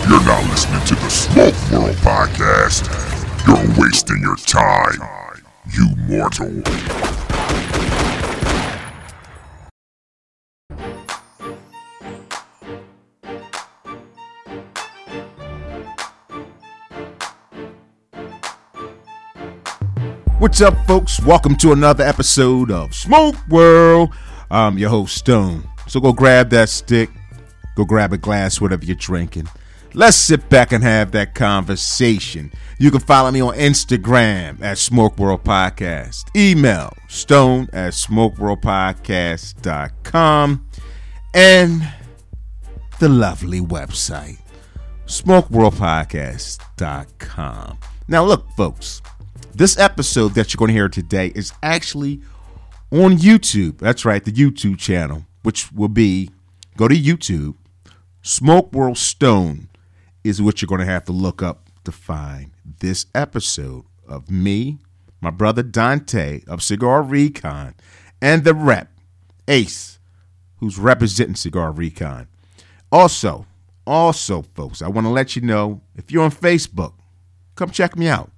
If you're not listening to the Smoke World podcast, you're wasting your time, you mortal. What's up, folks? Welcome to another episode of Smoke World. I'm your host, Stone. So go grab that stick, go grab a glass, whatever you're drinking. Let's sit back and have that conversation. You can follow me on Instagram at Smoke World Podcast. Email stone at smokeworldpodcast.com and the lovely website, smokeworldpodcast.com. Now, look, folks, this episode that you're going to hear today is actually on YouTube. That's right, the YouTube channel, which will be go to YouTube. Smoke World Stone is what you're going to have to look up to find this episode of me, my brother Dantae of Cigar Recon, and the rep, Ace, who's representing Cigar Recon. Also, also, folks, I want to let you know if you're on Facebook, come check me out.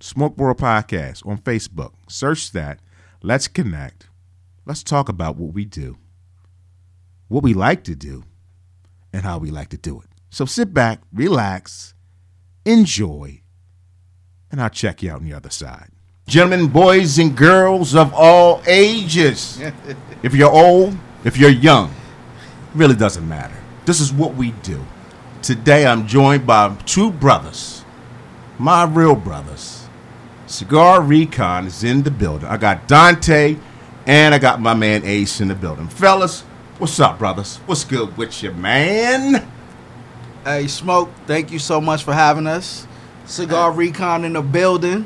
Smoke World Podcast on Facebook. Search that. Let's connect. Let's talk about what we do, what we like to do, and how we like to do it. So sit back, relax, enjoy, and I'll check you out on the other side. Gentlemen, boys, and girls of all ages. if you're old, if you're young, really doesn't matter. This is what we do. Today I'm joined by two brothers, my real brothers. Cigar Recon is in the building. I got Dantae and I got my man Ace in the building. Fellas, what's up, brothers? What's good with you, man? Hey, Smoke, thank you so much for having us. Cigar Recon in the building.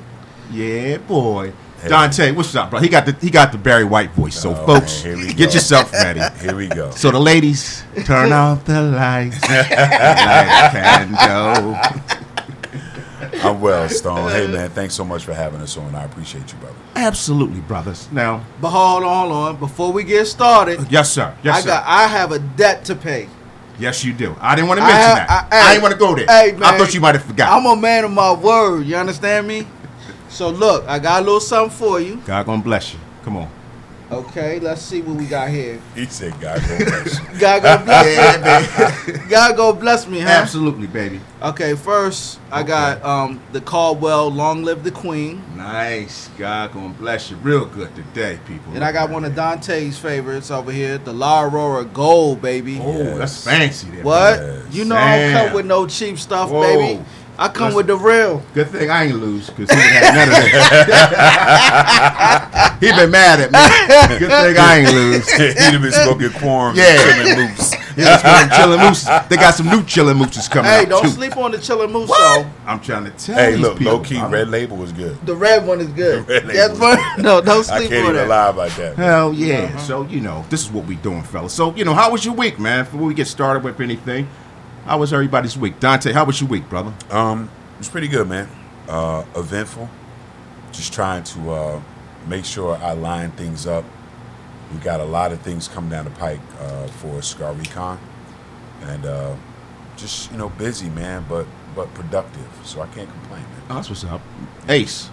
Yeah, boy. Dantae, what's up, bro? He got the he got the Barry White voice. So, Oh, folks, here we get go. yourself ready. Here we go. So the ladies, turn off the lights. Light can go. I'm well, Stone. Hey, man, thanks so much for having us on. I appreciate you, brother. Absolutely, brothers. Now, But hold on, hold on. Before we get started, yes, sir. Yes, I sir. got I have a debt to pay. Yes, you do. I didn't want to mention have- that. I- I, hey, didn't want to go there. hey, I thought you might have forgot. I'm a man of my word. You understand me? So look, I got a little something for you. God gonna bless you. Come on. Okay, let's see what we got here. He said, God go bless. God go bless Yeah, me. God go bless me, huh? Absolutely, baby. Okay, first I got um the Caldwell Long Live the Queen. Nice. God gonna bless you real good today, people. And I got one of Dantae's favorites over here, the La Aurora Gold, baby. Oh, Yes. that's fancy there. What? Yes. You know I don't come with no cheap stuff, Whoa. baby. I come Listen. with the real. Good thing I ain't lose, because he didn't have none of that. he been mad at me. Good thing I ain't lose. He'd have been smoking quorum Yeah. and chilling moose. He was playing. They got some new chilling mooses coming Hey, out don't too. sleep on the chilling moose What? though. I'm trying to tell Hey, look, people, low key, brother. red label was good. The red one is good. The red label Yes, was good. no, don't I sleep can't on even that. lie about that. man. Hell yeah. Uh-huh. So, you know, this is what we doing, fellas. So, you know, how was your week, man? Before we get started with anything, how was everybody's week? Dantae, how was your week, brother? Um, it was pretty good, man. Uh, eventful. Just trying to uh, make sure I line things up. We got a lot of things coming down the pike uh, for Cigar Recon, and uh, just you know busy, man, but but productive. So I can't complain, man. Oh, that's what's up. Ace,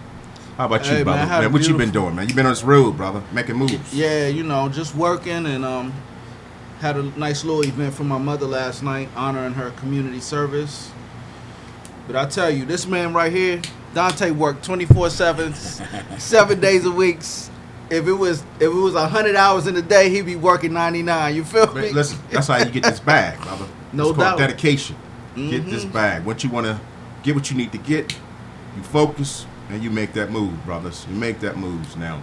how about Hey, you, brother? I had a what you been doing, man? You been on this road, brother, making moves. Yeah, you know, just working and um had a nice little event for my mother last night, honoring her community service. But I tell you, this man right here, Dantae worked 24/7, 7 days a week. If it was if it was 100 hours in a day, he'd be working 99. You feel me? Listen, that's how you get this bag, brother. No it's called doubt. dedication. Get this Mhm. bag. Once you want to get what you need to get, you focus and you make that move, brothers. You make that moves now.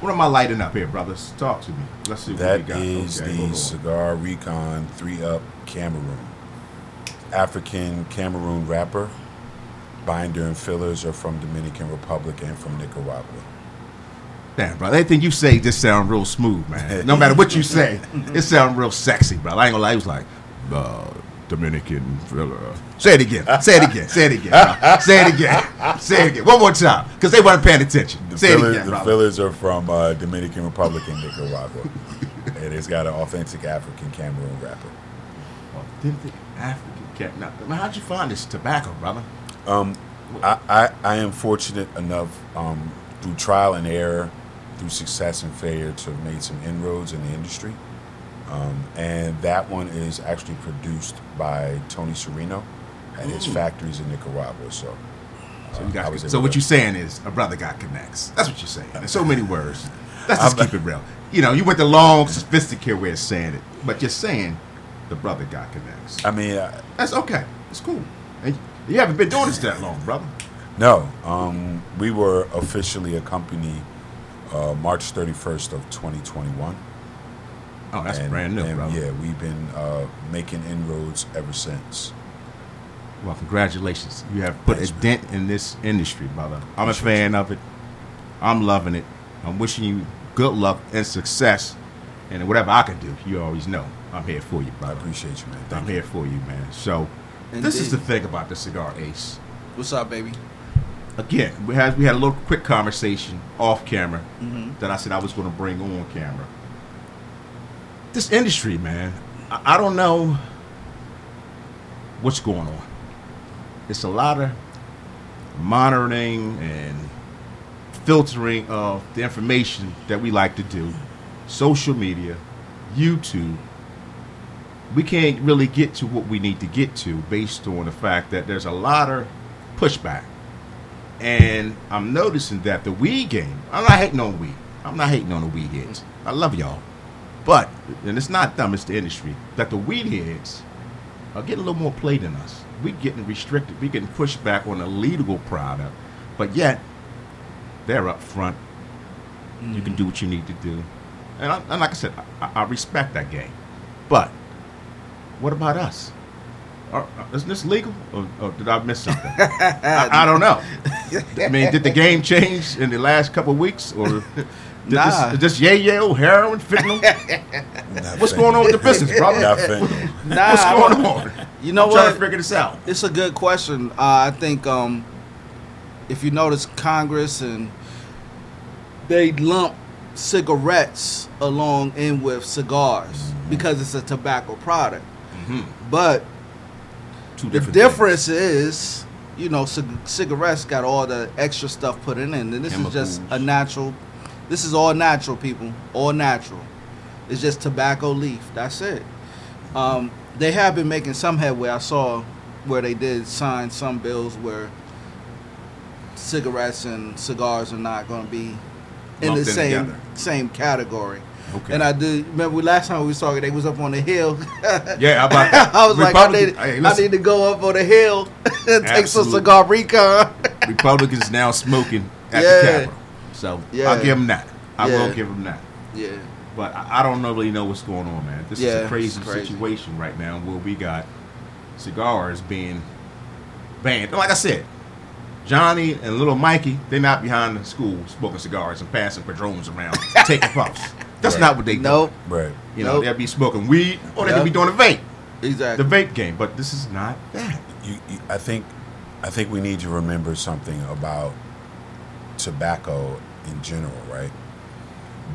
What am I lighting up here, brothers? Talk to me. Let's see what we got. is Okay, the. Cigar Recon 3 Up Cameroon. African Cameroon wrapper. Binder and fillers are from Dominican Republic and from Nicaragua. Damn, brother. Everything you say just sound real smooth, man. No matter what you say, it sound real sexy, bro. I ain't gonna lie. He was like, uh, Dominican filler. Say it again. Say it again. Say it again. Say it again. Say it again. One more time, because they weren't paying attention. The, Say it again, the fillers are from uh, Dominican Republic and Nicaragua. and it's got an authentic African Cameroon wrapper. Authentic African Cameroon. Now, how'd you find this tobacco, brother? Um, I, I, I am fortunate enough um, through trial and error, through success and failure, to have made some inroads in the industry. Um, and that one is actually produced by Tony Serino at his Ooh. factories in Nicaragua. So, So, you uh, got, so what you're saying is a brother got connects. That's what you're saying. In so many words. Let's just keep it real. You know, you went the long, sophisticated way of saying it, but you're saying the brother got connects. I mean, uh, That's okay. It's cool. And you haven't been doing this that long, brother. no, um, we were officially a company uh, March 31st of 2021. Oh, that's and, brand new, and brother. Yeah, we've been uh, making inroads ever since. Well, congratulations. You have put Thanks, a man. dent in this industry, brother. I'm a fan of it. I'm loving it. I'm wishing you good luck and success. And whatever I can do, you always know I'm here for you, I appreciate you, man. I'm you. here for you, man. So, this is the thing about the cigar ace. What's up, baby? Again, we had we had a little quick conversation off camera Mm-hmm. that I said I was going to bring on camera. This industry, man, I, I don't know what's going on. It's a lot of monitoring and filtering of the information that we like to do, social media, YouTube. We can't really get to what we need to get to based on the fact that there's a lot of pushback. And I'm noticing that the weed game, I'm not hating on weed. I'm not hating on the weed heads. I love y'all. But, and it's not them, it's the industry, that the weed heads are getting a little more play than us. We getting restricted. We getting pushed back on a legal product. But yet, they're up front. You can mm. do what you need to do. And, I, and like I said, I, I respect that game. But, what about us? Are, uh, isn't this legal? Or, or did I miss something? I, I don't know. I mean, did the game change in the last couple of weeks, or did Nah. this, is this yayo, heroin, fentanyl? What's going on with the business, brother? Not fentanyl. Nah, What's going on? You know I'm trying to figure this out. It's a good question. Uh, I think um, if you notice, Congress and they lump cigarettes along in with cigars because it's a tobacco product. But Two the different difference is, you know, cig- cigarettes got all the extra stuff put in, it, and this is just a natural. This is all natural, people. All natural. It's just tobacco leaf. That's it. Um, they have been making some headway. I saw where they did sign some bills where cigarettes and cigars are not going to be in Lumped the in same together. same category. Okay. And I do remember last time we was talking, they was up on the hill. Yeah, I was like, I need, hey, I need to go up on the hill and take some cigar recon. Republicans now smoking at Yeah. the Capitol. So Yeah. I'll give them that. I Yeah. will give them that. yeah, But I, I don't really know what's going on, man. This is a crazy, crazy. situation right now where we got cigars being banned. Like I said, Johnny and little Mikey, they're not behind the school smoking cigars and passing padrones around, taking puffs. That's Right. not what they do. nope, Right. You know, Nope. they'll be smoking weed or they Yep. could be doing a vape, Exactly. the vape game. But this is not that. You, you, I think, I think we need to remember something about tobacco in general, right?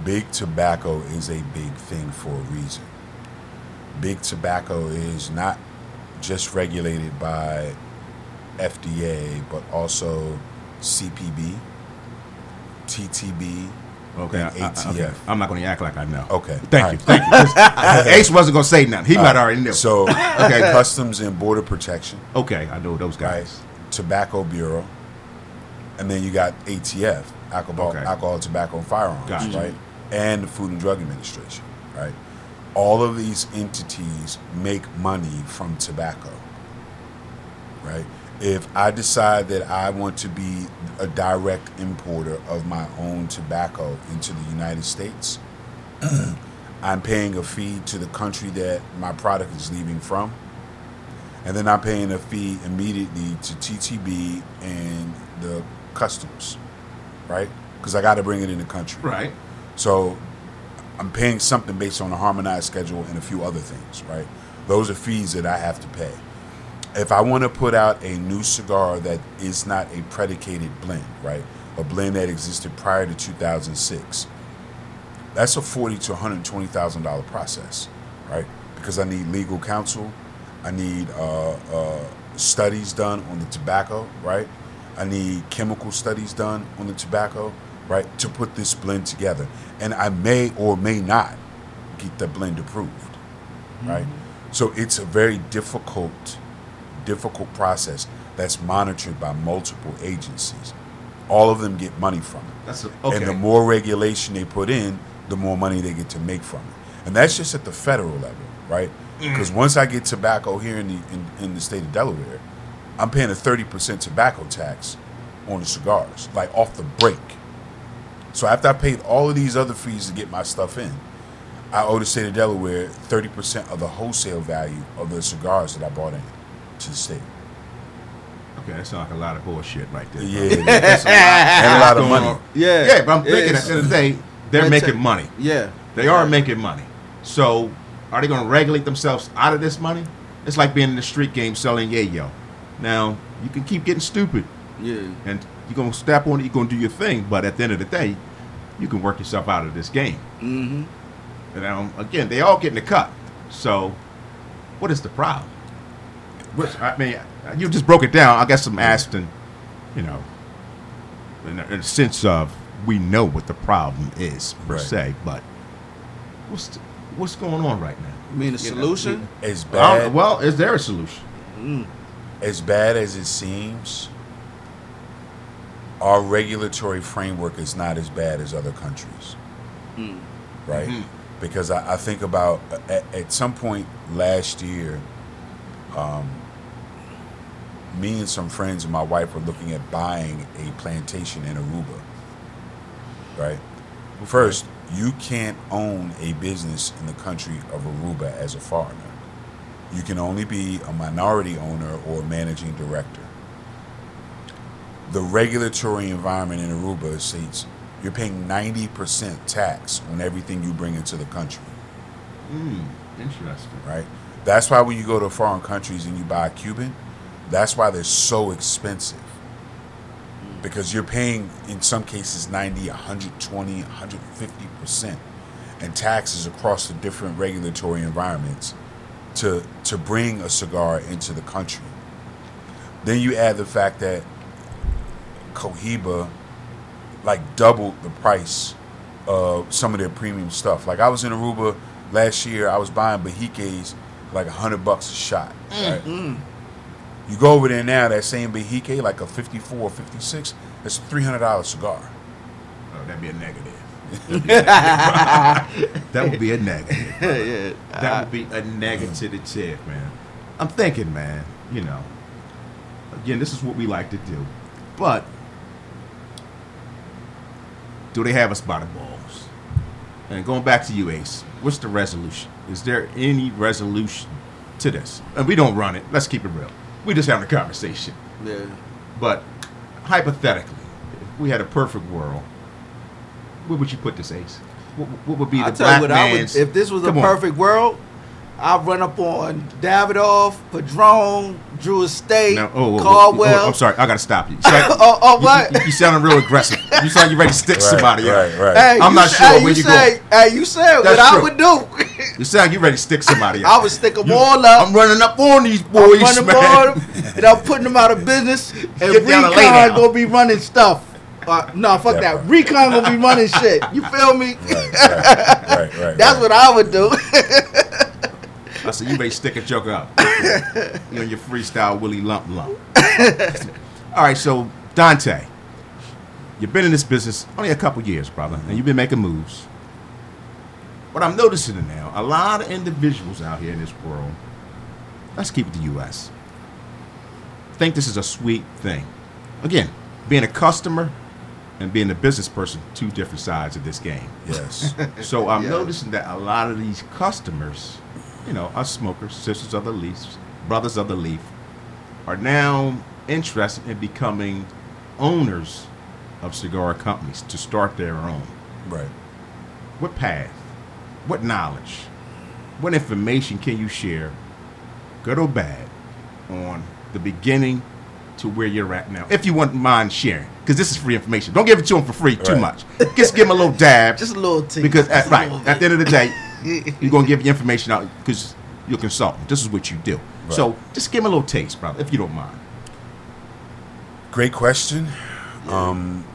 Big tobacco is a big thing for a reason. Big tobacco is not just regulated by FDA, but also CPB, TTB, Okay, and I, ATF. okay. I'm not going to act like I know. Okay. Thank All you, right. thank you. Ace wasn't going to say nothing. He might already know. So, Okay. Customs and Border Protection, okay, I know those right? guys. Tobacco Bureau, and then you got ATF, Alcohol, Okay. Alcohol, Tobacco, and Firearms, Gotcha. right? And the Food and Drug Administration, right? All of these entities make money from tobacco, right? If I decide that I want to be a direct importer of my own tobacco into the United States, I'm paying a fee to the country that my product is leaving from. And then I'm paying a fee immediately to TTB and the customs, right? Because I got to bring it in the country. Right. So I'm paying something based on a harmonized schedule and a few other things, right? Those are fees that I have to pay. If I want to put out a new cigar that is not a predicated blend, right? A blend that existed prior to 2006, that's a forty to one hundred twenty thousand dollar process, right? Because I need legal counsel, I need uh, uh, studies done on the tobacco, right? I need chemical studies done on the tobacco, right, to put this blend together. And I may or may not get the blend approved, right? Mm-hmm. So it's a very difficult, difficult process that's monitored by multiple agencies. All of them get money from it. That's a, And the more regulation they put in, the more money they get to make from it. And that's just at the federal level, right? Mm. Because once I get tobacco here in the in, in the state of Delaware, I'm paying a 30% tobacco tax on the cigars, like off the break. So after I paid all of these other fees to get my stuff in, I owe the state of Delaware 30% of the wholesale value of the cigars that I bought in to the state. Okay, that sounds like a lot of bullshit right there. Yeah, bro. that's a lot, and a lot of money. Yeah. Yeah, but I'm thinking It's- at the end of the day, they're making tape. money. Yeah. They are making money. So, are they going to regulate themselves out of this money? It's like being in the street game selling yayo. Now, you can keep getting stupid Yeah. and you're going to step on it, you're going to do your thing, but at the end of the day, you can work yourself out of this game. Mm-hmm. And um, again, they all getting a cut. So, what is the problem? Which, I mean, you just broke it down. I guess I'm asking, you know, in a, in a sense of we know what the problem is per Right. se, but what's the, what's going on right now? You mean the You solution? As I bad, well, is there a solution? Mm. As bad as it seems, our regulatory framework is not as bad as other countries, Mm. right? Mhm. Because I, I think about at, at some point last year, um, me and some friends and my wife were looking at buying a plantation in Aruba, right? First, you can't own a business in the country of Aruba as a foreigner. You can only be a minority owner or managing director. The regulatory environment in Aruba states you're paying 90% tax on everything you bring into the country, Hmm, interesting. right? That's why when you go to foreign countries and you buy a Cuban, that's why they're so expensive. Because you're paying, in some cases, 90, 120, 150% and taxes across the different regulatory environments to, to bring a cigar into the country. Then you add the fact that Cohiba like doubled the price of some of their premium stuff. Like I was in Aruba last year, I was buying Behikes like a hundred bucks a shot. Mm, right? Mm. You go over there now, that same Behike, like a 54 56, it's a $300 cigar. Oh, that'd be a negative. that would be a negative. yeah. That would be a negative, to the tip, man. I'm thinking, man, you know, again, this is what we like to do. But do they have us by the balls? And going back to you, Ace, what's the resolution? Is there any resolution to this? And we don't run it. Let's keep it real. We just having a conversation. Yeah. But hypothetically, if we had a perfect world, where would you put this, Ace? What, what would be the I tell black you what, I would, man's? if this was a Come on. perfect world, I'd run up on Davidoff, Padron, Drew Estate, No, oh, oh, oh, oh, Caldwell. oh, I'm sorry, I gotta stop you. You sound- Oh, oh, what? You, you sounding real aggressive. You sound you ready to stick Right, somebody right, right. Hey, I'm you not sure hey, where you you say, Hey, you said what That's I would do. You sound you ready to stick somebody I would stick them You- all up. I'm running up on these boys, I'm boys, running man. on them, and I'm putting them out of business. And Get down and lay Recon gonna be running stuff. Uh, no, fuck Yeah. that. Recon gonna be running shit. You feel me? Right, right, right. That's what I would do. I said you to stick a joke out. you know your freestyle Willie Lump Lump. All right, so Dantae, you've been in this business only a couple years, brother, and you've been making moves. What I'm noticing now, a lot of individuals out here in this world, let's keep it the U.S. Think this is a sweet thing. Again, being a customer and being a business person, two different sides of this game. Yes. So I'm Yeah. noticing that a lot of these customers, you know, us smokers, sisters of the leaf, brothers of the leaf, are now interested in becoming owners of cigar companies to start their own. right. What path? What knowledge? What information can you share, good or bad, on the beginning to where you're at now? If you wouldn't mind sharing, because this is free information. Don't give it to them for free too Right. much. Just give them a little dab. Just a little tea. Because at, right little at the end of the day, you're gonna give your information out because you're a consultant. This is what you do. So just give them a little taste, brother, if you don't mind. Great question. Um,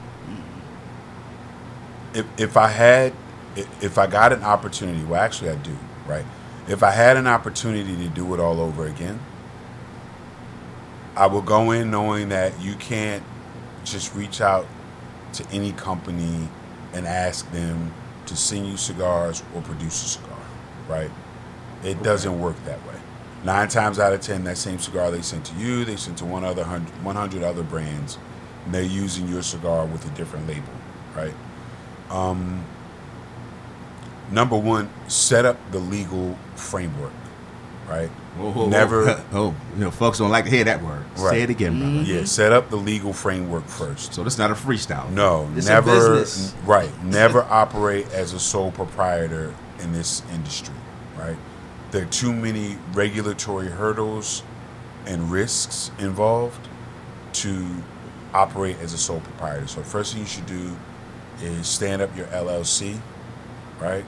if if I had, if, if I got an opportunity, well, actually, I do, right? If I had an opportunity to do it all over again, I would go in knowing that you can't just reach out to any company and ask them to send you cigars or produce a cigar, right? It doesn't work that way. Nine times out of ten, that same cigar they sent to you, they sent to one other hundred, 100 other brands, and they're using your cigar with a different label, right? Um, number one, set up the legal framework, right? Whoa, whoa, whoa. Never, Oh, you know, folks don't like to hear that word. Say it again, brother. Mm-hmm. yeah, set up the legal framework first. So this is not a freestyle. No, It's a never. business. n- Right, never operate as a sole proprietor in this industry. Right, there are too many regulatory hurdles and risks involved to operate as a sole proprietor. So, first thing you should do is stand up your LLC, right?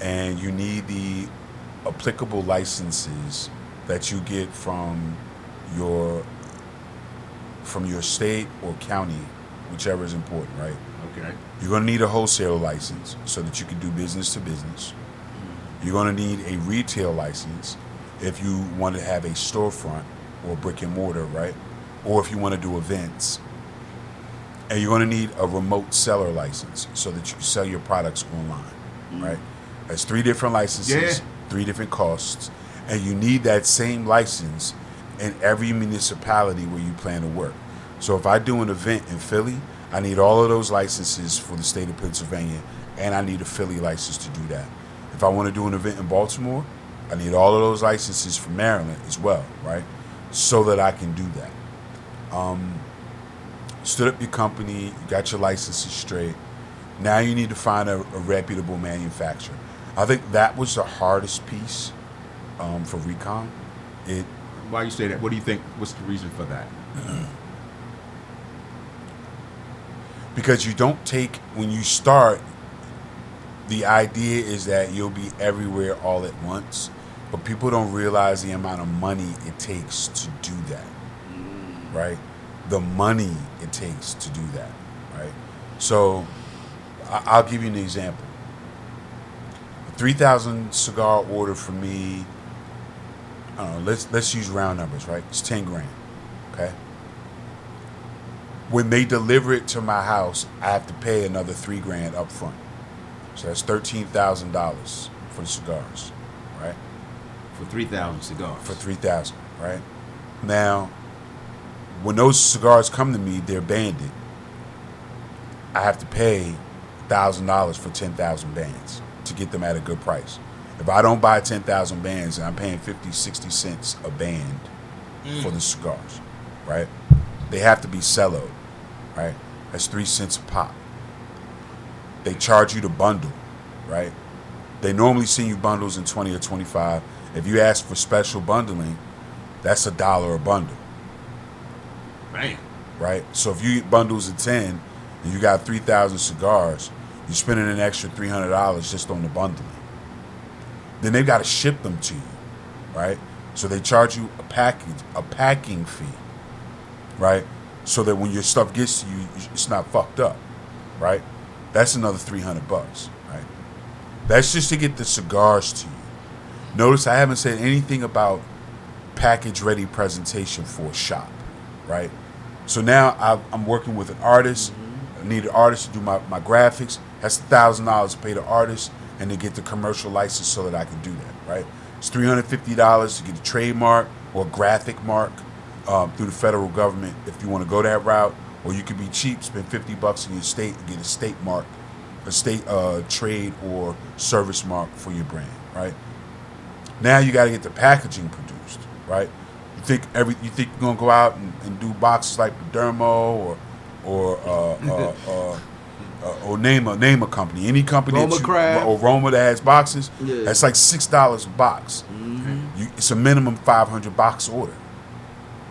And you need the applicable licenses that you get from your from your state or county, whichever is important, right? Okay. You're going to need a wholesale license so that you can do business to business. Mm-hmm. You're going to need a retail license if you want to have a storefront or brick and mortar, right? Or if you want to do events. And you're going to need a remote seller license so that you can sell your products online, mm-hmm. right? That's three different licenses, Yeah. three different costs, and you need that same license in every municipality where you plan to work. So if I do an event in Philly, I need all of those licenses for the state of Pennsylvania, and I need a Philly license to do that. If I want to do an event in Baltimore, I need all of those licenses from Maryland as well, right? So that I can do that. Um, stood up your company, you got your licenses straight. Now you need to find a, a reputable manufacturer. I think that was the hardest piece um, for Recon. It Why you say that? What do you think? What's the reason for that? because you don't take when you start the idea is that you'll be everywhere all at once but people don't realize the amount of money it takes to do that right the money it takes to do that right so I- i'll give you an example a 3000 cigar order for me I let's let's use round numbers right it's 10 grand okay when they deliver it to my house, I have to pay another three grand up front. So that's thirteen thousand dollars for the cigars, right? For three thousand cigars. For three thousand, right? Now, when those cigars come to me, they're banded. I have to pay thousand dollars for ten thousand bands to get them at a good price. If I don't buy ten thousand bands, and I'm paying 50, 60 cents a band mm. for the cigars, right? They have to be celloed, right? That's three cents a pop. They charge you to bundle, right? They normally send you bundles in 20 or 25. If you ask for special bundling, that's a dollar a bundle, Bam. right? So if you get bundles of 10 and you got 3,000 cigars, you're spending an extra $300 just on the bundling. Then they've got to ship them to you, right? So they charge you a package, a packing fee, right? So that when your stuff gets to you, it's not fucked up, right? That's another 300 bucks, right? That's just to get the cigars to you. Notice I haven't said anything about package ready presentation for a shop, right? So now I've, I'm working with an artist. I need an artist to do my, my graphics. That's thousand dollars to pay the artist and to get the commercial license so that I can do that, right? It's three hundred fifty dollars to get a trademark or a graphic mark um, through the federal government if you want to go that route, or you could be cheap, spend fifty bucks in your state and get a state mark, a state uh, trade or service mark for your brand, right? Now you got to get the packaging produced, right? You think every you think you're gonna go out and, and do boxes like Dermo or or uh, uh, uh, or name a name a company, any company Roma that you, Craft. or Roma that has boxes. Yeah. That's like six dollars a box. You, it's a minimum five hundred box order,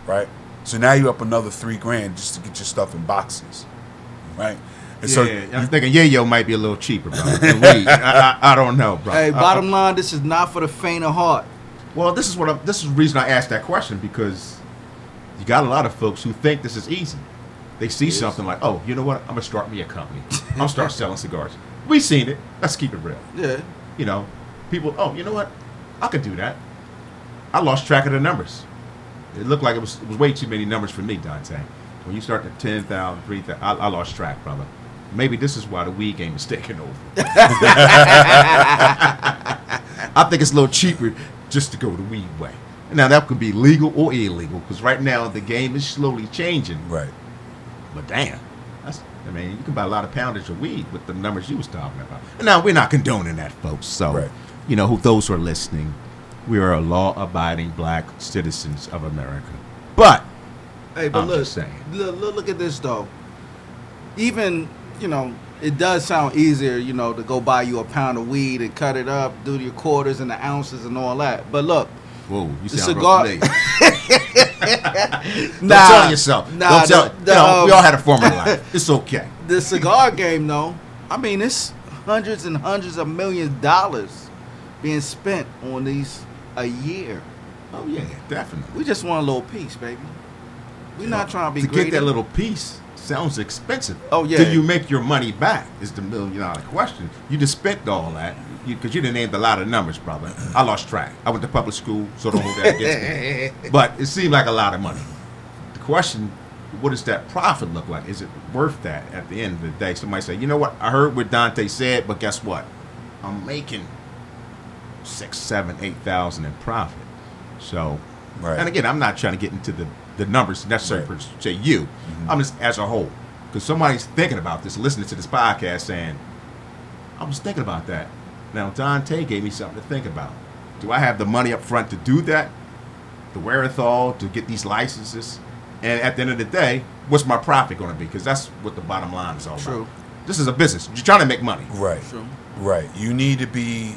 right? So now you're up another three grand just to get your stuff in boxes, right? And so yeah, I'm thinking Yayo might be a little cheaper, bro. I, I, I don't know, bro. Hey, I- bottom line, this is not for the faint of heart. Well, this is what I'm, this is the reason I asked that question because you got a lot of folks who think this is easy. They see is. something like, oh, you know what? I'm gonna start me a company. I'm gonna start selling cigars. We seen it. Let's keep it real. Yeah. You know, people. Oh, you know what? I could do that. I lost track of the numbers. It looked like it was it was way too many numbers for me, Dantae. When you start at 10,000, 3,000, I, I lost track, brother. Maybe this is why the weed game is taking over. I think it's a little cheaper just to go the weed way. Now that could be legal or illegal because right now the game is slowly changing. Right. But damn, that's I mean you can buy a lot of poundage of weed with the numbers you was talking about. Now we're not condoning that, folks. So Right. you know who those who are listening, we are law-abiding black citizens of America. But Hey, but I'm look, just saying. look, look, look at this though. Even you know, it does sound easier, you know, to go buy you a pound of weed and cut it up, do your quarters and the ounces and all that. But look, whoa, you The sound cigar- real familiar. Don't tell yourself. nah, Don't tell. the- you the, know, we um, all had a former life. It's okay. the cigar game though, I mean, it's hundreds and hundreds of millions of dollars being spent on these a year. Oh yeah, definitely. We just want a little piece, baby. We're not trying to be to greedy. get that little piece sounds expensive. Oh, yeah. Do you make your money back? Is the million dollar question. You just spent all that because you, didn't name a lot of numbers, brother. I lost track. I went to public school, so don't hold that against me. But it seemed like a lot of money. The question: What does that profit look like? Is it worth that at the end of the day? Somebody say, you know what? I heard what Dantae said, but guess what? I'm making six, seven, eight thousand in profit. So, Right. and again, I'm not trying to get into the, the numbers necessary Right. for say you. Mm-hmm. I'm just as a whole because somebody's thinking about this, listening to this podcast, saying, "I was thinking about that." Now Dantae gave me something to think about. Do I have the money up front to do that? The wherewithal to get these licenses? And at the end of the day, what's my profit going to be? Because that's what the bottom line is all about. True. about. This is a business. You're trying to make money. Right. True. Right. You need to be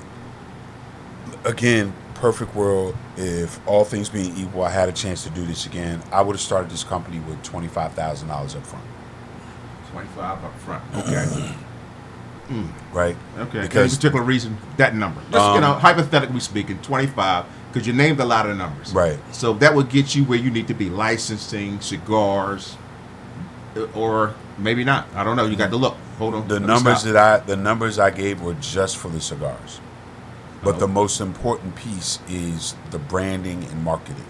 again, perfect world, if all things being equal, I had a chance to do this again, I would have started this company with twenty five thousand dollars up front. Twenty-five up front. Okay. Right? Okay. Because Any particular reason that number? Just you Um, know, hypothetically speaking, twenty-five, because you named a lot of numbers. Right. So that would get you where you need to be: licensing, cigars, uh, or maybe not. I don't know. You got to look. Hold on. the numbers that I the numbers I gave were just for the cigars. But the Oh. most important piece is the branding and marketing.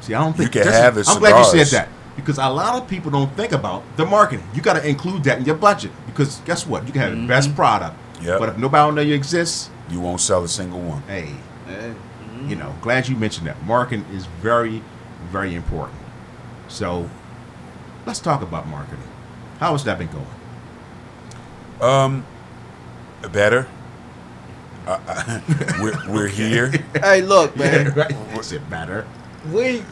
See, I don't think you can have the I'm glad you said that because a lot of people don't think about the marketing. You got to include that in your budget because guess what? You can have the best product, Yep. but if nobody know you exist, You won't sell a single one. hey, Eh, you know, glad you mentioned that. Marketing is very, very important. So, let's talk about marketing. How has that been going? Um, better. Uh, uh, we're we're here. Hey, look, man. right? Is it better? we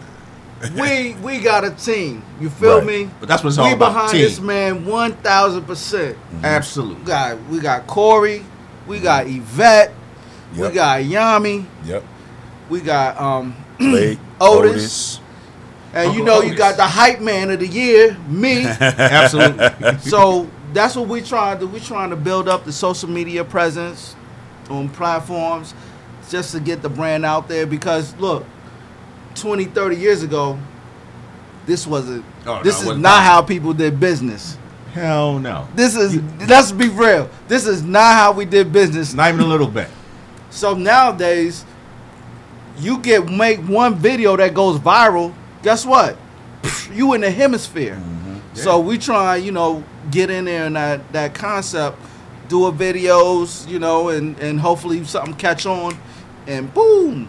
we we got a team. You feel Right. me? But that's what it's all we behind team. this man one thousand percent. Absolutely. We Absolutely. got we got Corey, we got Yvette, we got Yami, Yep. we got um Blake, Otis. Otis. and you Uncle know you got the hype man of the year, me. Absolutely. so that's what we trying to we trying to build up the social media presence on platforms just to get the brand out there because look 20 30 years ago this wasn't Oh, no, this it is wasn't not possible. how people did business. Hell no. this is let's be real this is not how we did business. Not even a little bit. so nowadays you get make one video that goes viral guess what? You in the hemisphere. Mm-hmm. So we try you know get in there and that that concept do a videos you know and and hopefully something catch on and boom.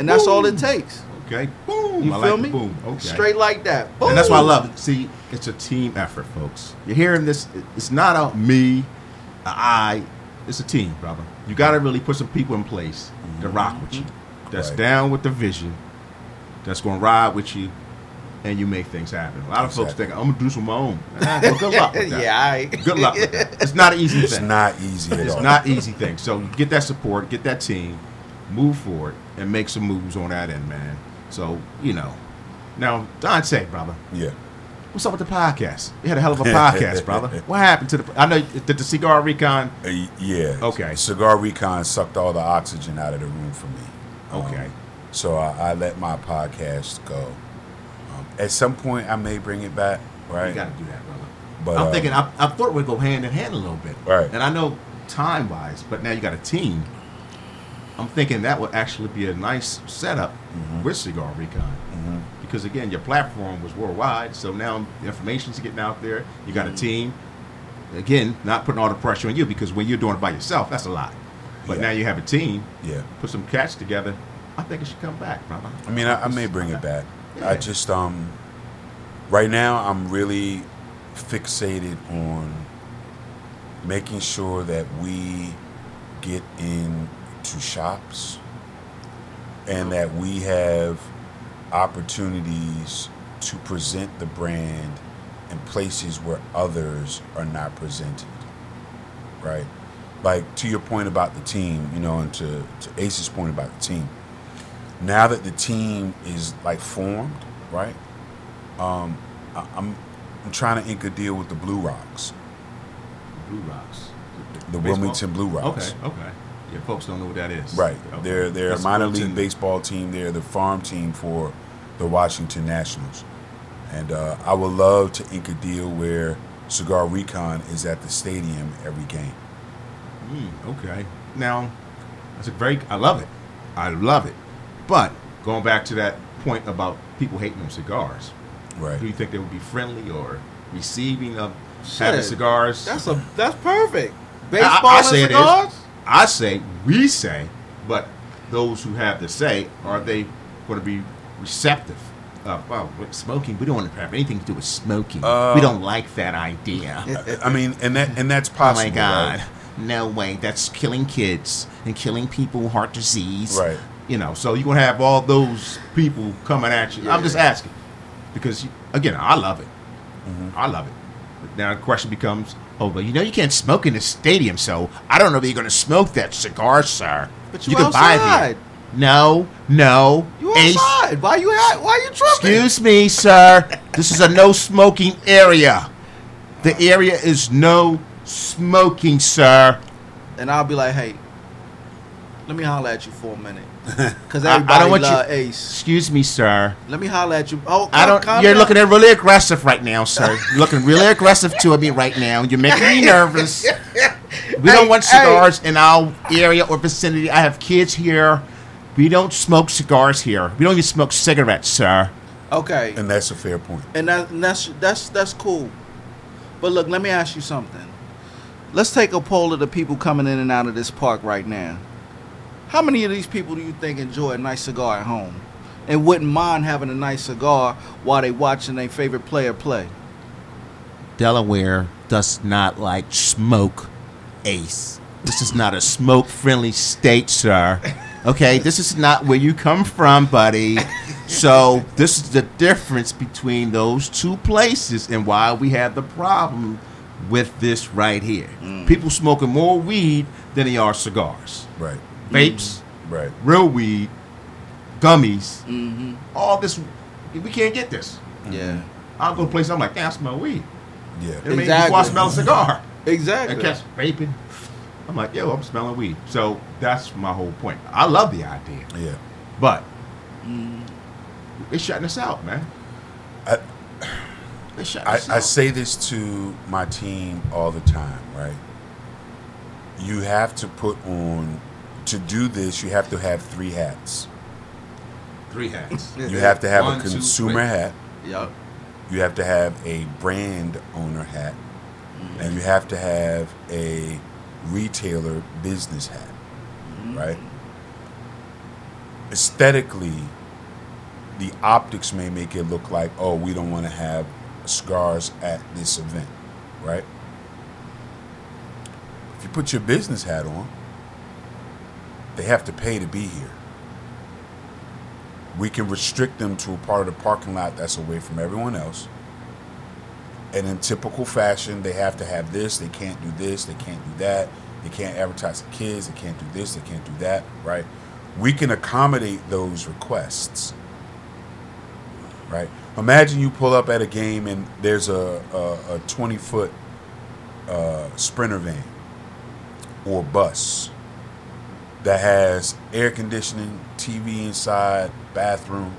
And that's all it takes Okay. Boom. you I feel like me the boom. Okay. straight like that boom. And that's why I love it. See, it's a team effort, folks. You're hearing this. It's not a me, a I. It's a team, brother. You got to really put some people in place to mm-hmm. rock with you. That's Right. down with the vision. That's going to ride with you, and you make things happen. A lot of folks think I'm gonna do some of my own. Well, good luck with that. yeah all right. Good luck with that. It's not an easy thing. It's not easy at It's all. not easy thing. So get that support, get that team, move forward, and make some moves on that end, man. So you know, now Dantae, brother, Yeah. what's up with the podcast? You had a hell of a podcast, brother. What happened to the? I know did the cigar recon. Uh, yeah. Okay. Cigar Recon sucked all the oxygen out of the room for me. Okay. Um, so I, I let my podcast go. Um, at some point, I may bring it back. Right. You got to do that, brother. But, I'm uh, thinking. I, I thought we'd go hand in hand a little bit. Right. And I know time wise, but now you got a team. I'm thinking that would actually be a nice setup Mm-hmm. with Cigar Recon. Because again, your platform was worldwide, so now the information's getting out there. You got a team. Again, not putting all the pressure on you because when you're doing it by yourself, that's a lot. But Yeah. now you have a team. Yeah. Put some cats together. I think it should come back, brother. I mean, I, I may bring it back. Yeah. I just um, right now I'm really fixated on making sure that we get into shops and that we have opportunities to present the brand in places where others are not presented. Right? Like to your point about the team, you know, and to, to Ace's point about the team now that the team is like formed, right? Um, I, I'm I'm trying to ink a deal with the Blue Rocks, Blue Rocks. the Baseball? Wilmington Blue Rocks. Okay, okay. Yeah, folks don't know what that is. Right. Okay. They're they're That's a minor Wilmington. league baseball team. They're the farm team for the Washington Nationals, and uh, I would love to ink a deal where Cigar Recon is at the stadium every game. Mm, okay. Now, that's a very. I love it. I love it. But going back to that point about people hating on cigars, Right. do you think they would be friendly or receiving of having Shit. cigars? That's a that's perfect. Baseball I, and say it is. cigars. I say we say, but those who have the say are they going to be receptive? Uh, well, smoking, we don't want to have anything to do with smoking. Uh, we don't like that idea. I mean, and that and that's possible. Oh my God. right? No way. That's killing kids and killing people with heart disease. Right. You know, so you're going to have all those people coming at you. I'm just Yeah. asking. Because, again, I love it. Mm-hmm. I love it. But now the question becomes oh, but you know you can't smoke in the stadium, so I don't know if you're going to smoke that cigar, sir. But you can buy outside. it. No, no. You Ace, outside. Why you at, Why you tripping? Excuse me, sir. This is a no smoking area. The area is no smoking, sir. And I'll be like, hey, let me holler at you for a minute, because I- I don't want you- love Ace. Excuse me, sir. Let me holler at you. Oh, I don't. You're down. looking at really aggressive right now, sir. You're looking really aggressive to me right now. You're making me nervous. We don't Hey, want hey. cigars in our area or vicinity. I have kids here. We don't smoke cigars here. We don't even smoke cigarettes, sir. Okay, And that's a fair point. and that, and that's that's that's cool. But look, let me ask you something. Let's take a poll of the people coming in and out of this park right now. How many of these people do you think enjoy a nice cigar at home, and wouldn't mind having a nice cigar while they watching their favorite player play? Delaware does not like smoke, Ace. This is not a smoke friendly state, sir. Okay, this is not where you come from, buddy. So, this is the difference between those two places and why we have the problem with this right here. Mm. People smoking more weed than they are cigars. Right. Vapes, Right. real weed, gummies, Mm-hmm. all this. We can't get this. Yeah, I'll go to places, I'm like, damn, I smell weed. Yeah. You know what I mean? Before I smell a cigar. exactly. and catch vaping. I'm like, yo, I'm smelling weed. So that's my whole point. I love the idea, Yeah. but Mm. they're shutting us out, man. I- They're shutting I, us I out. say this to my team all the time, right? You have to put on, to do this, you have to have three hats. three hats. You have to have One, a consumer three. hat, Yup. you have to have a brand owner hat, mm. and you have to have a retailer business hat, mm. right? Aesthetically, the optics may make it look like, oh, we don't want to have scars at this event, right? If you put your business hat on, they have to pay to be here. We can restrict them to a part of the parking lot that's away from everyone else. And in typical fashion, they have to have this, they can't do this, they can't do that, they can't advertise to kids, they can't do this, they can't do that, right? We can accommodate those requests, right? Imagine you pull up at a game and there's a, a, a 20 foot uh, sprinter van or bus that has air conditioning, TV inside, bathroom,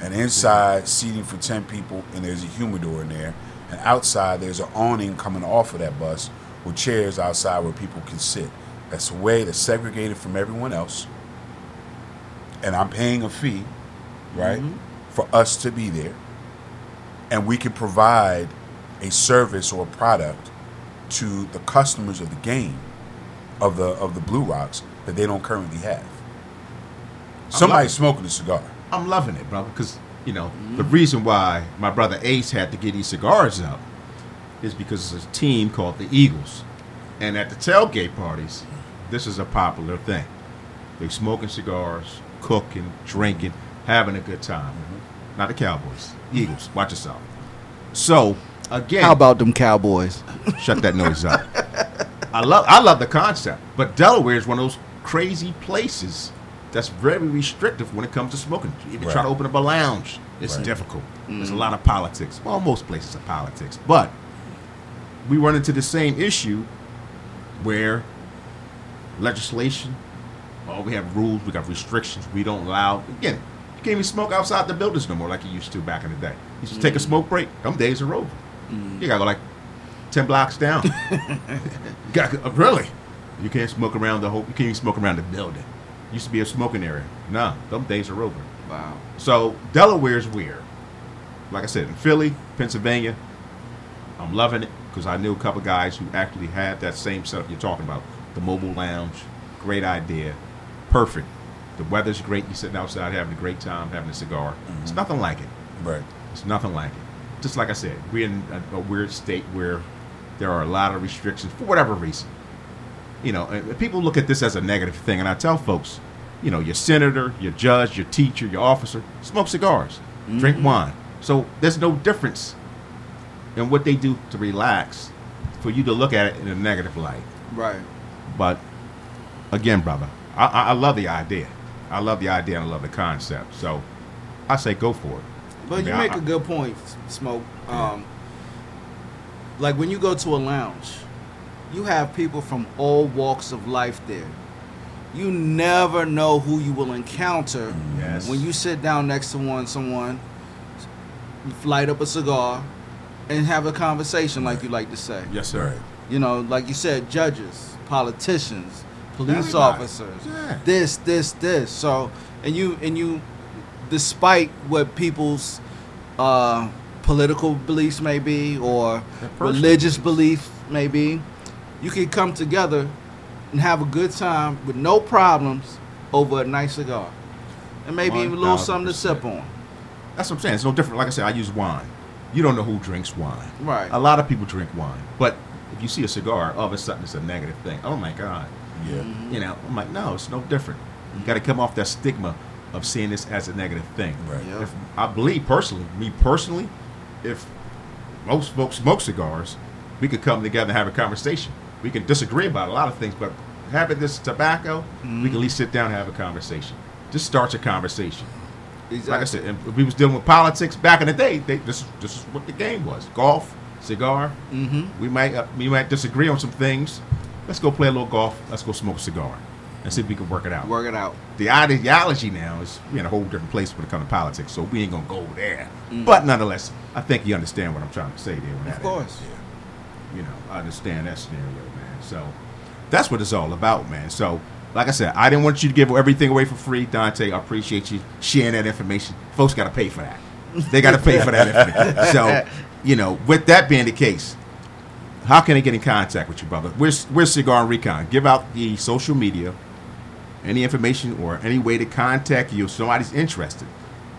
and inside seating for 10 people, and there's a humidor in there. And outside, there's an awning coming off of that bus with chairs outside where people can sit. That's a way that's segregated from everyone else. And I'm paying a fee, right, mm-hmm. for us to be there. And we can provide a service or a product to the customers of the game of the of the Blue Rocks that they don't currently have. Somebody's smoking a cigar. I'm loving it, brother, because you know the reason why my brother Ace had to get these cigars up is because there's a team called the Eagles, and at the tailgate parties, this is a popular thing. They're smoking cigars, cooking, drinking, having a good time. Mm-hmm. Not the Cowboys, Eagles. Watch yourself. So again, How about them Cowboys? shut that noise up. I love I love the concept, but Delaware is one of those crazy places that's very restrictive when it comes to smoking. If You even try to open up a lounge, it's Right. difficult. There's a mm. lot of politics. Well, most places are politics, but we run into the same issue where legislation. Oh, we have rules. We got restrictions. We don't allow. Again, you can't even smoke outside the buildings no more like you used to back in the day. You used to take a mm. smoke break. Them days are over. Mm. You gotta go like ten blocks down. got uh, really. You can't smoke around the whole. You can't even smoke around the building. Used to be a smoking area. No, them days are over. Wow. So Delaware's weird. Like I said, in Philly, Pennsylvania, I'm loving it because I knew a couple guys who actually had that same setup you're talking about. The mobile lounge, great idea, perfect. The weather's great. You're sitting outside having a great time, having a cigar. It's nothing like it. Right. It's nothing like it. Just like I said, we're in a, a weird state where there are a lot of restrictions for whatever reason. You know, and people look at this as a negative thing, and I tell folks, you know, your senator, your judge, your teacher, your officer, smoke cigars, drink wine. So there's no difference in what they do to relax for you to look at it in a negative light. Right. But again, brother, I, I, I love the idea. I love the idea and I love the concept. So I say go for it. But I mean, you make I- a good point, Smoke. Um, like when you go to a lounge, you have people from all walks of life there. You never know who you will encounter Yes. when you sit down next to one someone, light up a cigar, and have a conversation, like you like to say. Yes, sir. Right. You know, like you said, judges, politicians, police Everybody. officers, Yeah. this, this, this. So, and you, and you, despite what people's uh, political beliefs may be or religious beliefs may be, you can come together and have a good time with no problems over a nice cigar, and maybe even a little something to sip on. That's what I'm saying. It's no different. Like I said, I use wine. You don't know who drinks wine. Right. A lot of people drink wine, but if you see a cigar, all of a sudden it's a negative thing. Oh my God. Yeah. You know, I'm like, no, it's no different. You got to come off that stigma of seeing this as a negative thing. Right. Yeah. If I believe personally, me personally, if most folks smoke cigars, we could come together and have a conversation. We can disagree about a lot of things, but having this tobacco, we can at least sit down and have a conversation. Just starts a conversation. Like I said, if we was dealing with politics back in the day, they, this this is what the game was: golf, cigar. Mm-hmm. We might uh, we might disagree on some things. Let's go play a little golf. Let's go smoke a cigar, and see if we can work it out. Work it out. The ideology now is we're in a whole different place when it comes to politics, so we ain't gonna go there. But nonetheless, I think you understand what I'm trying to say there. Mm. Of that. course. You know, I understand that scenario, man. So that's what it's all about, man. So, like I said, I didn't want you to give everything away for free, Dantae. I appreciate you sharing that information. Folks got to pay for that. They got to pay for that. information. So, you know, with that being the case, how can they get in contact with you, brother? Where's Where's Cigar and Recon? Give out the social media, any information or any way to contact you if somebody's interested.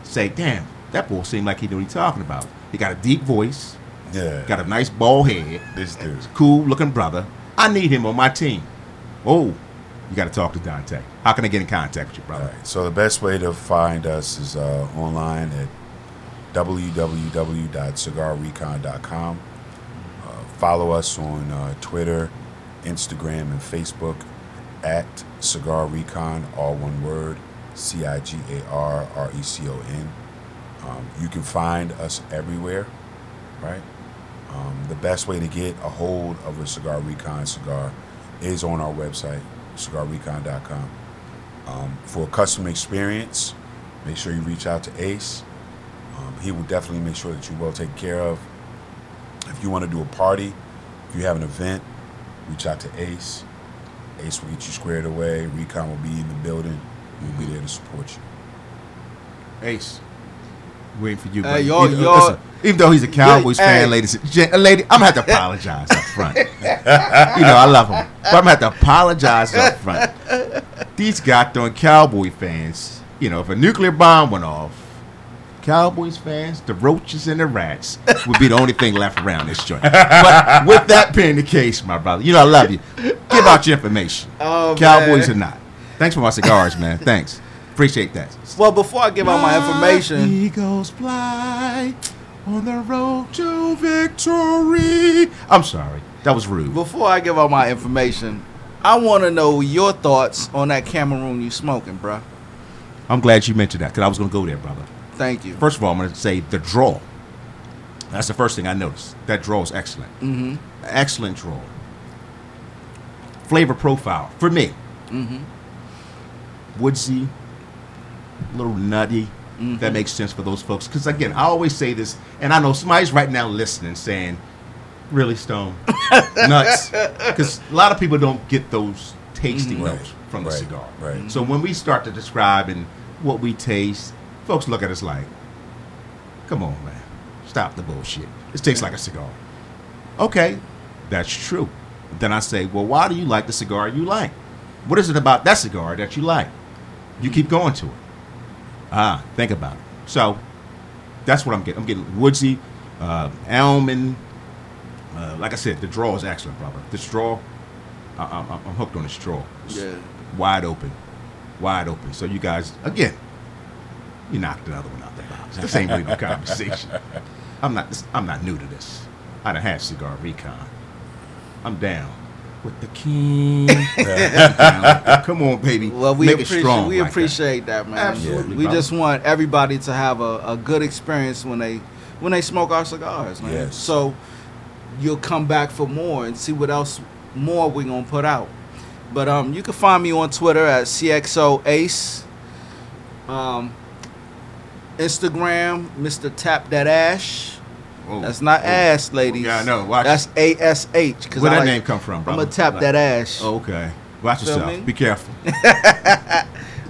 Say, damn, that boy seemed like he knew what he's talking about. He got a deep voice, Yeah. got a nice bald head this dude. cool looking brother. I need him on my team. Oh, you got to talk to Dantae. How can I get in contact with you, All brother? right. So the best way to find us is uh, online at www.cigarrecon.com. Uh, follow us on uh, Twitter, Instagram, and Facebook at Cigar Recon, all one word, C I G A R R E C O N. Um, you can find us everywhere, right? Um, the best way to get a hold of a Cigar Recon cigar is on our website, cigarrecon.com. Um, for a customer experience, make sure you reach out to Ace. Um, he will definitely make sure that you're well taken care of. If you want to do a party, if you have an event, reach out to Ace. Ace will get you squared away. Recon will be in the building. We'll be there to support you. Ace. Waiting for you, Hey, buddy. y'all- even, y'all- listen, even though he's a Cowboys Yeah, fan, hey. ladies and gen- lady, I'm gonna have to apologize up front. you know, I love him, but I'm gonna have to apologize up front. These goddamn Cowboy fans, you know, if a nuclear bomb went off, Cowboys fans, the roaches and the rats would be the only thing left around this joint. But with that being the case, my brother, you know I love you. Give out your information. Oh, Cowboys man. or not. Thanks for my cigars, man. Thanks. Appreciate that. Well, before I give out my information, Eagles fly on the road to victory. I'm sorry. That was rude. before I give out my information, I want to know your thoughts on that Cameroon you smoking, bruh. I'm glad you mentioned that because I was going to go there, brother. Thank you. First of all, I'm going to say the draw. That's the first thing I noticed. That draw is excellent. Mm-hmm. Excellent draw. Flavor profile for me. Mm-hmm. Woodsy, a little nutty. Mm-hmm. That makes sense for those folks. Because again, I always say this, and I know somebody's right now listening saying, "Really, Stone, nuts?" Because a lot of people don't get those tasting Mm-hmm. Right, notes from the right, cigar. right. So when we start to describe and what we taste, folks look at us like, "Come on, man, stop the bullshit. This tastes like a cigar." Okay, that's true. Then I say, "Well, why do you like the cigar you like? What is it about that cigar that you like?" You keep going to it. Ah, think about it. So that's what I'm getting. I'm getting woodsy, uh, almond. Uh, like I said, the draw is excellent, brother. The straw, I, I, I'm hooked on the straw. It's Yeah. wide open, wide open. So you guys, again, you knocked another one out the box. This ain't really no conversation. I'm not. This, I'm not new to this. I done had cigar recon. I'm down with the king. Come on, baby. Well, we Make appreciate strong we like that. appreciate that, man. Absolutely, we brother. just want everybody to have a, a good experience when they when they smoke our cigars, man. Yes. So you'll come back for more and see what else more we're gonna put out. But um, you can find me on Twitter at CXO Ace. Um, Instagram, Mr. Tap That Ash. Whoa. That's not Whoa. ass, ladies. Yeah, I know. Watch That's A S H. Where that name come from, I'm gonna tap that ash. Okay. Watch Feel yourself. me? Be careful.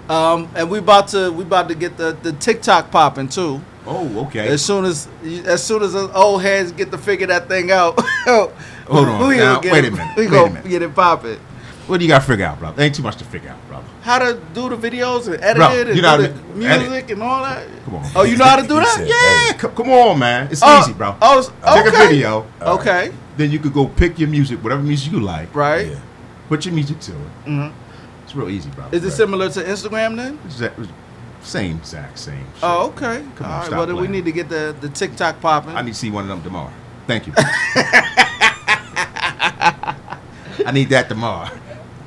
Um, and we about to we about to get the, the TikTok popping too. Oh, okay. As soon as as soon as the old heads get to figure that thing out. Hold on. Now, wait a minute, We wait a gonna minute. get it popping. What do you got to figure out, brother? Ain't too much to figure out, brother. How to do the videos and edit Bro, it and you know do the music edit. and all that. Come on. Oh, you know how to do that? said- Yeah, c- come on, man. It's Oh, easy, bro. Oh, s- Take a video. Okay, Then you could go pick your music, whatever music you like. right. Yeah. Put your music to it. Mm-hmm. It's real easy, bro. Is it Right. similar to Instagram then? Same exact same. shit. Oh, okay. Come on, all right. stop Well, then we need to get the the TikTok popping. I need to see one of them tomorrow. Thank you. I need that tomorrow.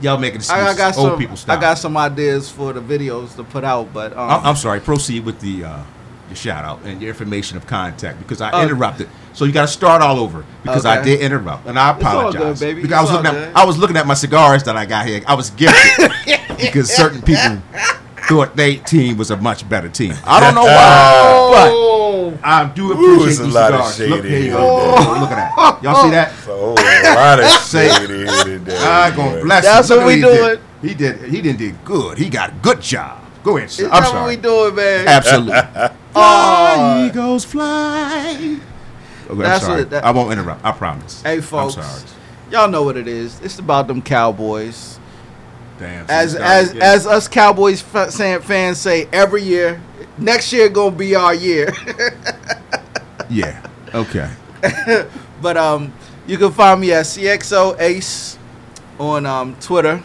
Y'all making excuses. I, I got Old some. people I got some ideas for the videos to put out, but um, I'm, I'm sorry. Proceed with the uh, your shout out and your information of contact because I Oh. interrupted. So you got to start all over because I did interrupt and I It's all apologize. good, baby. Because I was It's all looking at. I was looking at my cigars that I got here. I was gifted because certain people thought their team was a much better team. I don't know why, but oh, I do Ooh, appreciate it's a these lot of cigars. shade Look, here you go. today. Look at that. Y'all see that? So, oh, a lot of Say- shade in. I gonna boy. bless That's him. Look what we he doing. did. He did. He didn't do good. He got a good job. Go ahead. Sir. is I'm sorry. what we doing, man? Absolutely. Oh. fly, Eagles, fly. Okay, That's I'm sorry. what- that- I won't interrupt. I promise. Hey, folks. I'm sorry. Y'all know what it is. It's about them Cowboys. Damn. As as as us Cowboys fa- fan- fans say every year, next year gonna be our year. Yeah. Okay. but um, you can find me at CXO Ace on um Twitter.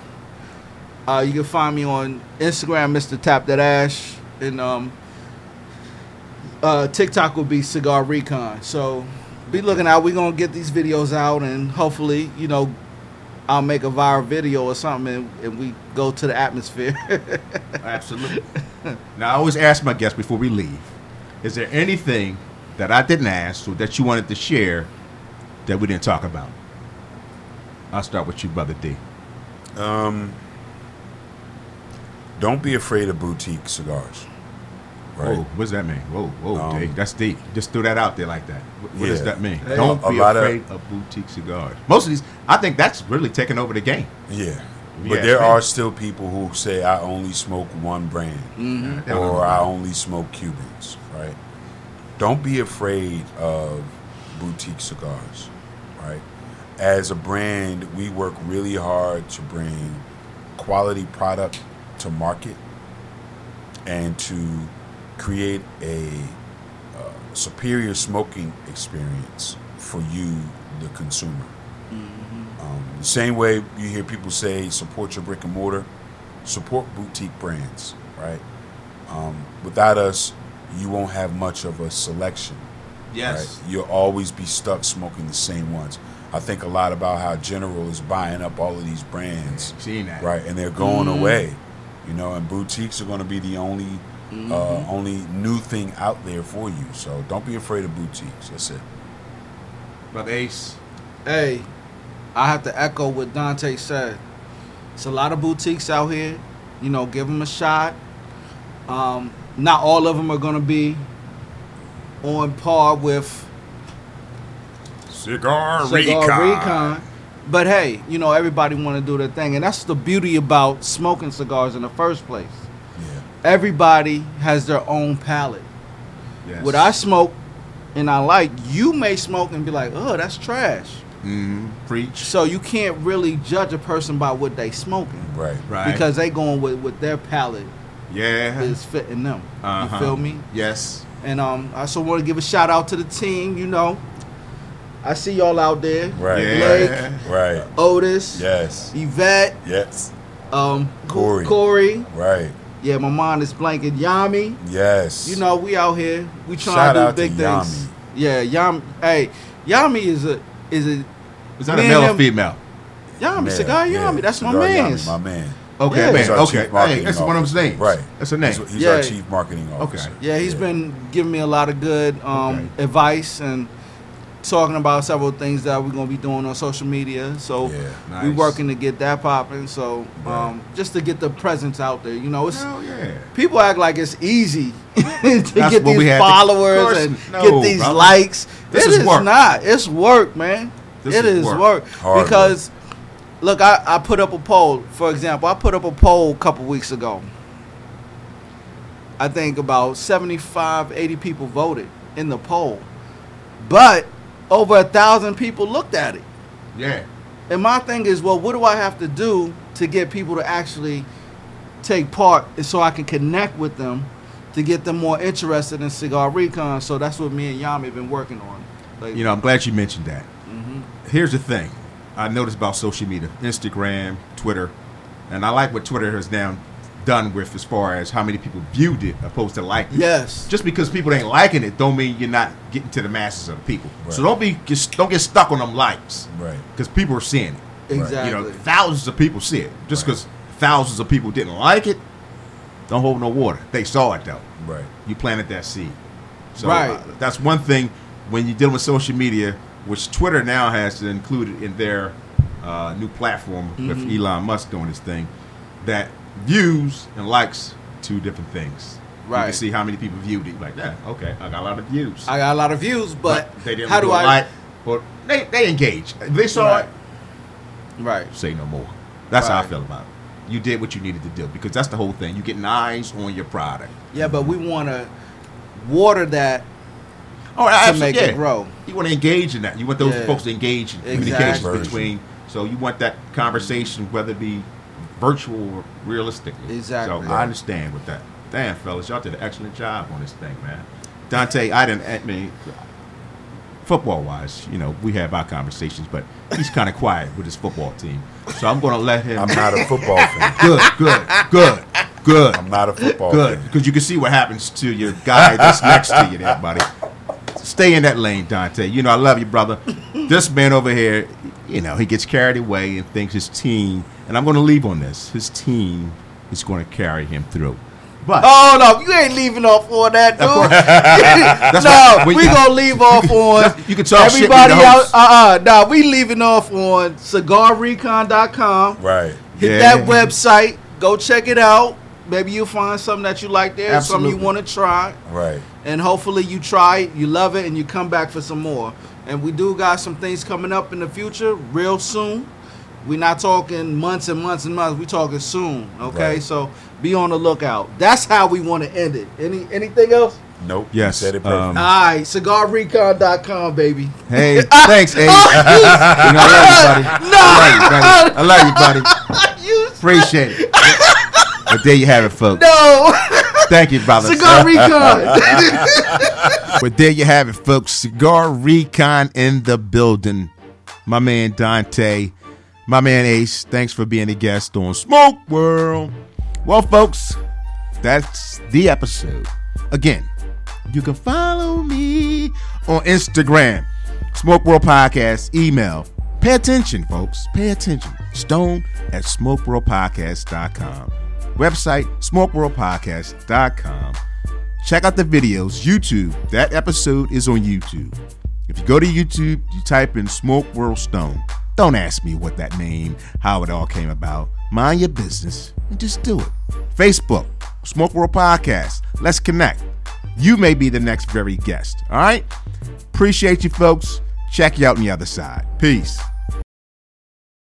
Uh, you can find me on Instagram, Mr. Tap That Ash, and um, uh, TikTok will be Cigar Recon. So be looking out. We're gonna get these videos out, and hopefully, you know, I'll make a viral video or something, and, and we go to the atmosphere. Absolutely. now, I always ask my guests before we leave: Is there anything that I didn't ask or that you wanted to share that we didn't talk about? I'll start with you, brother D. Um, don't be afraid of boutique cigars. Right. Whoa, what does that mean? Whoa, whoa, Um, Dave, that's deep. Just threw that out there like that. What, what does that mean? Hey. Don't A be lot of- afraid of, boutique cigars. Most of these, I think that's really taking over the game. Yeah. But Yeah, there man. are still people who say I only smoke one brand Mm-hmm. Or I only smoke Cubans, right? Don't be afraid of boutique cigars, right? As a brand, we work really hard to bring quality product to market and to create a uh, superior smoking experience for you, the consumer. Um, the same way you hear people say support your brick and mortar, support boutique brands, right? Um, without us, you won't have much of a selection. Right? You'll always be stuck smoking the same ones. I think a lot about how General is buying up all of these brands, Seeing that. right? And they're going away, you know. And boutiques are going to be the only, uh, only new thing out there for you. So don't be afraid of boutiques. That's it. Brother Ace. Hey, I have to echo what Dantae said. It's a lot of boutiques out here. You know, give them a shot. Um, not all of them are going to be on par with Cigar, Cigar Recon. But hey, you know, everybody want to do their thing. And that's the beauty about smoking cigars in the first place. Yeah. Everybody has their own palate. Yes. What I smoke and I like, you may smoke and be like, oh, that's trash. Mhm. Preach. So you can't really judge a person by what they smoking. Right. Right. Because they going with, with their palate yeah. is fitting them. Uh-huh. You feel me? Yes. And um, I also want to give a shout out to the team. You know, I see y'all out there. Right. Yeah. Right. Otis, Yes. Yvette, Yes. um, Corey. Corey. Right. Yeah, my mind is blanking. Yami. Yes. You know, we out here. We trying Shout to do out to big things. Yami. Yeah, Yami. Hey, Yami is a is a Is that Me a male or female? Yami Man, cigar yeah, Yami. That's my Cigar Yami, man's. my man. Okay, Yeah. man. Okay. chief Hey, marketing that's one of his officer. names. Right. That's a name. He's, he's Yeah. our chief marketing officer. Okay. Yeah, he's been giving me a lot of good um, advice and talking about several things that we're gonna be doing on social media. So Yeah. we're working to get that popping. So Right. um, just to get the presence out there, you know, it's Hell yeah. people act like it's easy to That's get these had to- followers and no, get these brother. likes. This It is is not. It's work, man. This It is is work. work, because. Look, I, I put up a poll. For example, I put up a poll a couple weeks ago. I think about 75, 80 people voted in the poll. But over a thousand people looked at it. Yeah. And my thing is, well, what do I have to do to get people to actually take part so I can connect with them to get them more interested in Cigar Recon? So that's what me and Yami have been working on. Like, You know, I'm glad you mentioned that. Mhm. Here's the thing. I noticed about social media, Instagram, Twitter, and I like what Twitter has now done with as far as how many people viewed it opposed to liking it. Yes. Just because people ain't liking it, don't mean you're not getting to the masses of the people. So don't be just don't get stuck on them likes Right. because people are seeing it. exactly. You know, thousands of people see it. Just Right. because thousands of people didn't like it, don't hold no water. They saw it though. Right. You planted that seed. So Right. uh, that's one thing when you're dealing with social media, which Twitter now has included in their uh, new platform with Mm-hmm. Elon Musk doing his thing, that views and likes two different things. You Right. can see how many people viewed it. Like that. Okay, I got a lot of views. I got a lot of views, but, they didn't how do I? like. But they they engage. They saw Right. it, Right. say no more. That's how I feel about it. You did what you needed to do because that's the whole thing. You getting eyes on your product. Yeah, but we want to water that Oh, to absolutely, make yeah. it grow. You want to engage in that. You want those Yeah. folks to engage in Exactly. communications between. So you want that conversation, whether it be virtual realistically. Exactly. So I understand with that. Damn, fellas, y'all did an excellent job on this thing, man. Dantae, I didn't. I mean, football wise, you know, we have our conversations, but he's kind of quiet with his football team. So I'm going to let him. I'm not a football fan. good, good, good, good. I'm not a football Good, fan. because you can see what happens to your guy that's next to you, there, buddy. Stay in that lane, Dantae. You know I love you, brother. This man over here, you know, he gets carried away and thinks his team, and I'm going to leave on this. His team is going to carry him through. But Oh no, you ain't leaving off on that, dude. That's no, why- when we you- gonna leave off on you can talk shit with everybody the out. host. Uh uh Nah, we leaving off on cigarrecon.com. Right. Hit Yeah. that website. Go check it out. maybe you'll find something that you like there, something you want to try, Right. and hopefully you try it, you love it, and you come back for some more. And we do got some things coming up in the future, real soon. We're not talking months and months and months. We talking soon. Okay, Right. so be on the lookout. That's how we want to end it. Any anything else? Nope. Yes, You said it perfect. um, All right, cigarrecon.com, baby. Hey, thanks, Ace. you know, I love you, buddy. I love you, buddy. I love you, buddy. you Appreciate it. But there you have it, folks. no Thank you, brother. Cigar recon. But there you have it, folks. Cigar Recon in the building. My man Dantae, my man Ace. Thanks for being a guest on Smoke World. Well, folks, that's the episode. Again, you can follow me on Instagram, Smoke World Podcast. Email. Pay attention, folks. Pay attention. Stone at smokeworldpodcast.com. Website, smokeworldpodcast.com. Check out the videos, YouTube. That episode is on YouTube. If you go to YouTube, you type in Smoke World Stone. Don't ask me what that name, how it all came about. Mind your business and just do it. Facebook, Smoke World Podcast. Let's connect. You may be the next very guest. All right? Appreciate you, folks. Check you out on the other side. Peace.